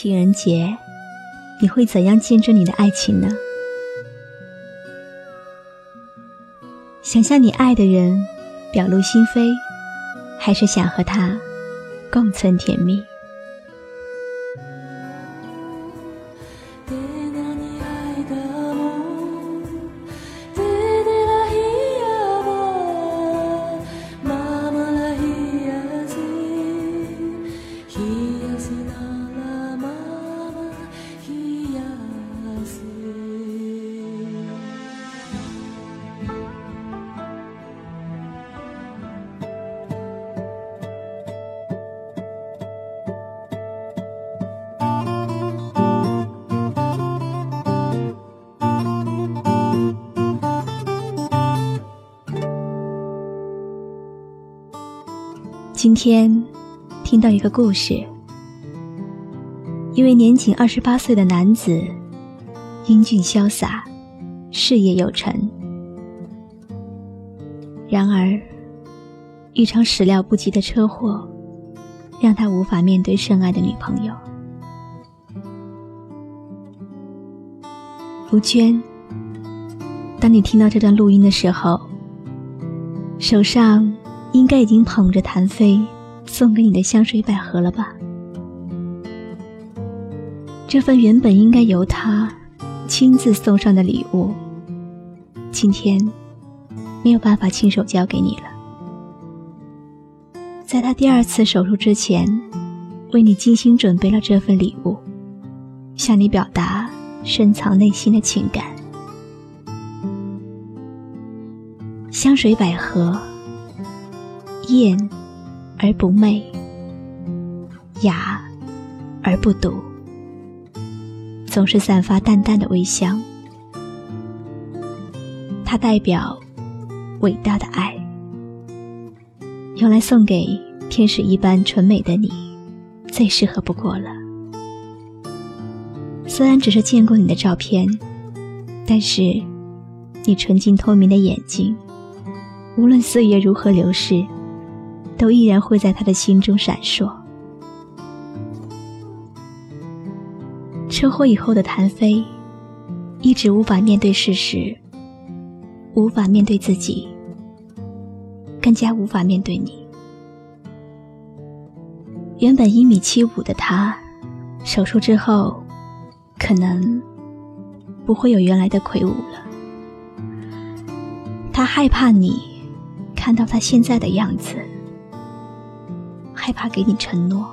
情人节，你会怎样见证你的爱情呢？想向你爱的人表露心扉，还是想和他共存甜蜜？今天听到一个故事，一位年仅二十八岁的男子，英俊潇洒，事业有成。然而，一场始料不及的车祸，让他无法面对深爱的女朋友吴娟。当你听到这段录音的时候，手上。应该已经捧着谭飞送给你的香水百合了吧？这份原本应该由他亲自送上的礼物，今天没有办法亲手交给你了。在他第二次手术之前，为你精心准备了这份礼物，向你表达深藏内心的情感。香水百合。艳而不媚，雅而不毒，总是散发淡淡的微香。它代表伟大的爱，用来送给天使一般纯美的你，最适合不过了。虽然只是见过你的照片，但是你纯净透明的眼睛，无论岁月如何流逝。都依然会在他的心中闪烁。车祸以后的谭飞，一直无法面对事实，无法面对自己，更加无法面对你。原本一米七五的他，手术之后，可能不会有原来的魁梧了。他害怕你看到他现在的样子。害怕给你承诺，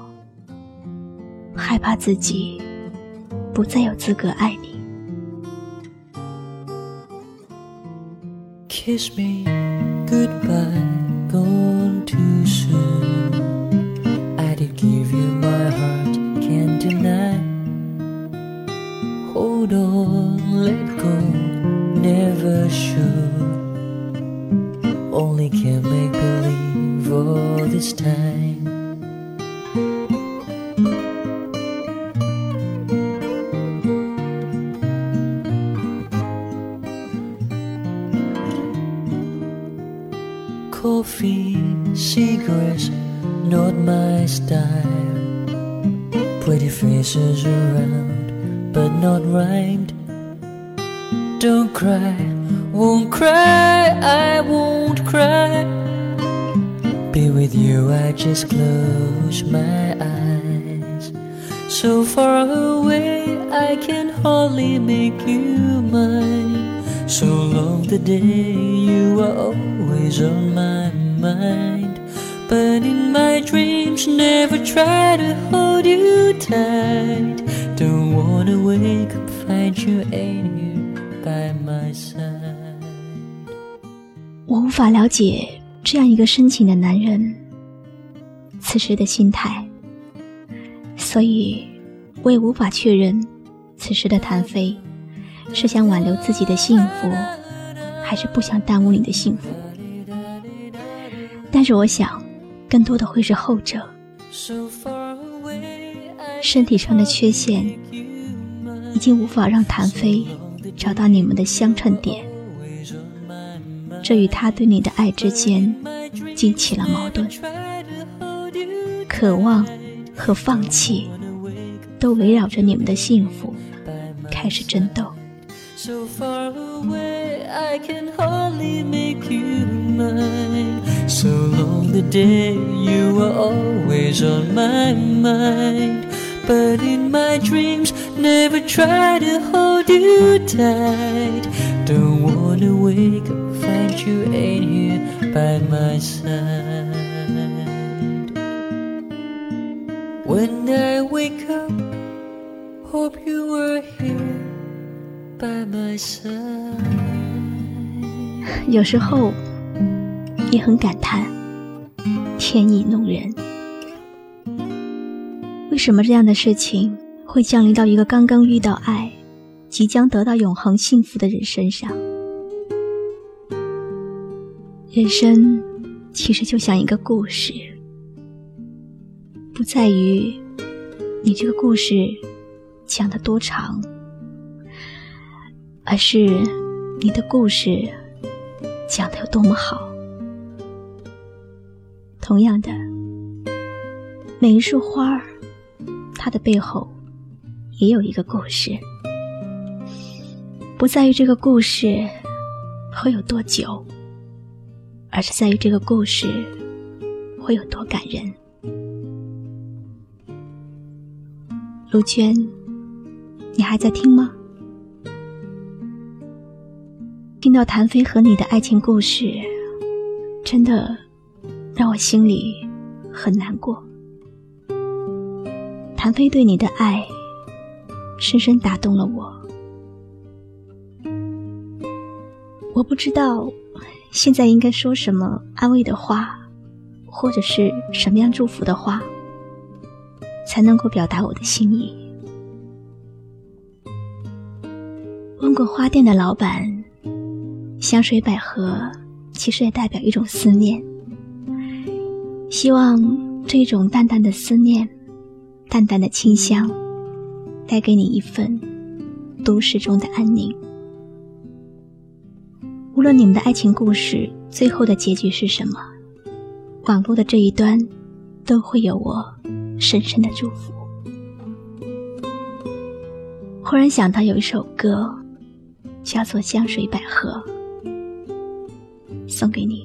害怕自己不再有资格爱你。Kiss me goodbye, go coffee, cigarettes, not my style. Pretty faces around, but not rhymed. Don't cry, won't cry, I won't cry. Be with you, I just close my eyes. So far away, I can hardly make you mine. So long the day you are always on my mind. Mind. But in my dreams, never try to hold you tight. Don't wanna wake up, find you ain't here by my side. 我无法了解这样一个深情的男人，此时的心态，所以我也无法确认，此时的谭飞是想挽留自己的幸福，还是不想耽误你的幸福。是我想，更多的会是后者。身体上的缺陷，已经无法让谭飞找到你们的相称点。这与他对你的爱之间激起了矛盾，渴望和放弃都围绕着你们的幸福开始争斗。But in my dreams, never try to hold you tight. Don't wanna wake up, find you ain't here by my side. When I wake up, hope you were here by my side. 有时候 也很感叹，天意弄人。为什么这样的事情会降临到一个刚刚遇到爱、即将得到永恒幸福的人身上？人生其实就像一个故事，不在于你这个故事讲的多长，而是你的故事讲的有多么好。同样的，每一束花儿。它的背后也有一个故事，不在于这个故事会有多久，而是在于这个故事会有多感人。卢娟，你还在听吗？听到谭飞和你的爱情故事，真的让我心里很难过。谭飞对你的爱，深深打动了我。我不知道现在应该说什么安慰的话，或者是什么样祝福的话，才能够表达我的心意。问过花店的老板，香水百合其实也代表一种思念，希望这种淡淡的思念。淡淡的清香，带给你一份都市中的安宁。无论你们的爱情故事最后的结局是什么，网络的这一端都会有我深深的祝福。忽然想到有一首歌，叫做《香水百合》，送给你，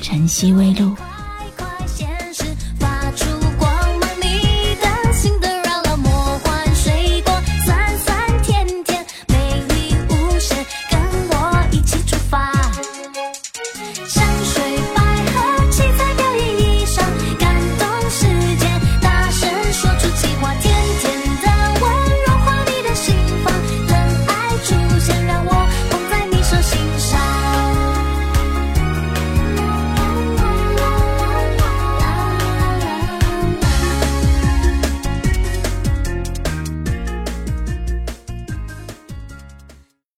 晨曦微露”。